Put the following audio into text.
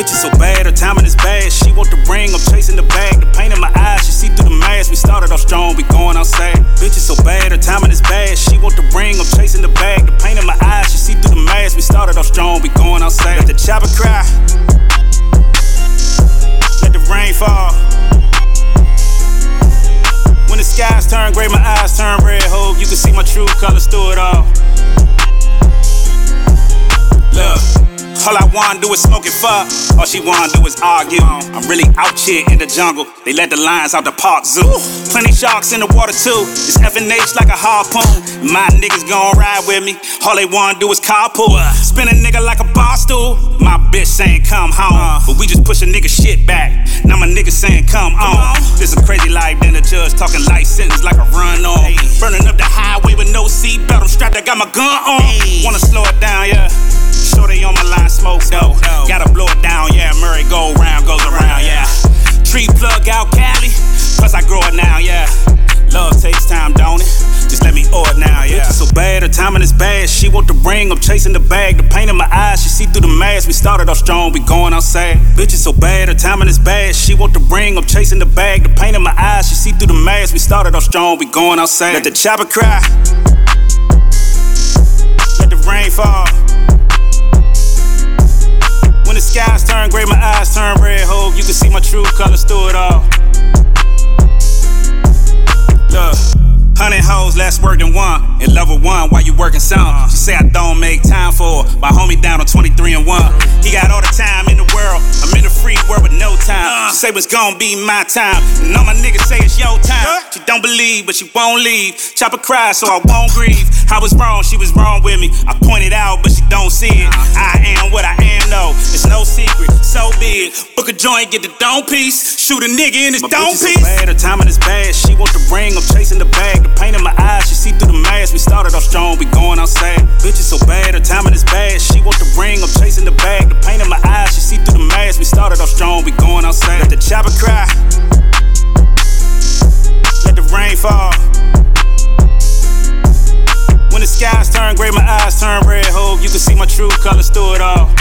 Bitch is so bad, her timing is bad. She want the ring, I'm chasing the bag. The pain in my eyes, she see through the mask. We started off strong, we going outside. Bitch is so bad, her timing is bad. She want the ring, I'm chasing the bag. The pain in my eyes, she see through the mask. We started off strong, we going outside. Let the chopper cry. Let the rain fall. When the skies turn gray, my eyes turn red. Hope you can see my true colors through all. I wanna do is smoke and fuck. All she wanna do is argue. I'm really out here in the jungle. They let the lions out the park zoo. Plenty sharks in the water too. It's FNH like a harpoon. My niggas gon' ride with me. All they wanna do is carpool. Spin a nigga like a bar stool. My bitch saying come home. But we just push a nigga shit back. Now my niggas saying come on. This a crazy life, then the judge talking life sentence like a run on. Burning up the highway with no seatbelt. I'm strapped, I got my gun on. Wanna slow it smoke though. Gotta blow it down, yeah. Murray go round, goes around, yeah. Tree plug out Cali, plus I grow it now, yeah. Love takes time, don't it? Just let me owe it now, yeah. So bad, her timing is bad. She want the ring, I'm chasing the bag. The pain in my eyes, she see through the mask. We started off strong, we going outside. Bitch is so bad, her timing is bad. She want the ring, I'm chasing the bag. The pain in my eyes, she see through the mask. We started off strong, we going outside. Let the chopper cry. Let the rain fall. Skies turn gray, my eyes turn red. Hope you can see my true colors through it all. Look. Hundred hoes, less work than one. In level one, while you working some? She say I don't make time for her. My homie down on 23 and 1. He got all the time in the world. I'm in the free world with no time. She say it's gonna be my time. And all my niggas say it's your time. She don't believe, but she won't leave. Chopper cry, so I won't grieve. I was wrong, she was wrong with me. I pointed out, but she don't see it. I am what I big. Book a joint, get the dome piece. Shoot a nigga in his dome piece. So bad, her timing is bad. She want the ring, I'm chasing the bag. The pain in my eyes, she see through the mask. We started off strong, we going outside. Bitch is so bad, her timing is bad. She want the ring, I'm chasing the bag. The pain in my eyes, she see through the mask. We started off strong, we going outside. Let the chopper cry. Let the rain fall. When the skies turn gray, my eyes turn red. Hope you can see my true colors through it all.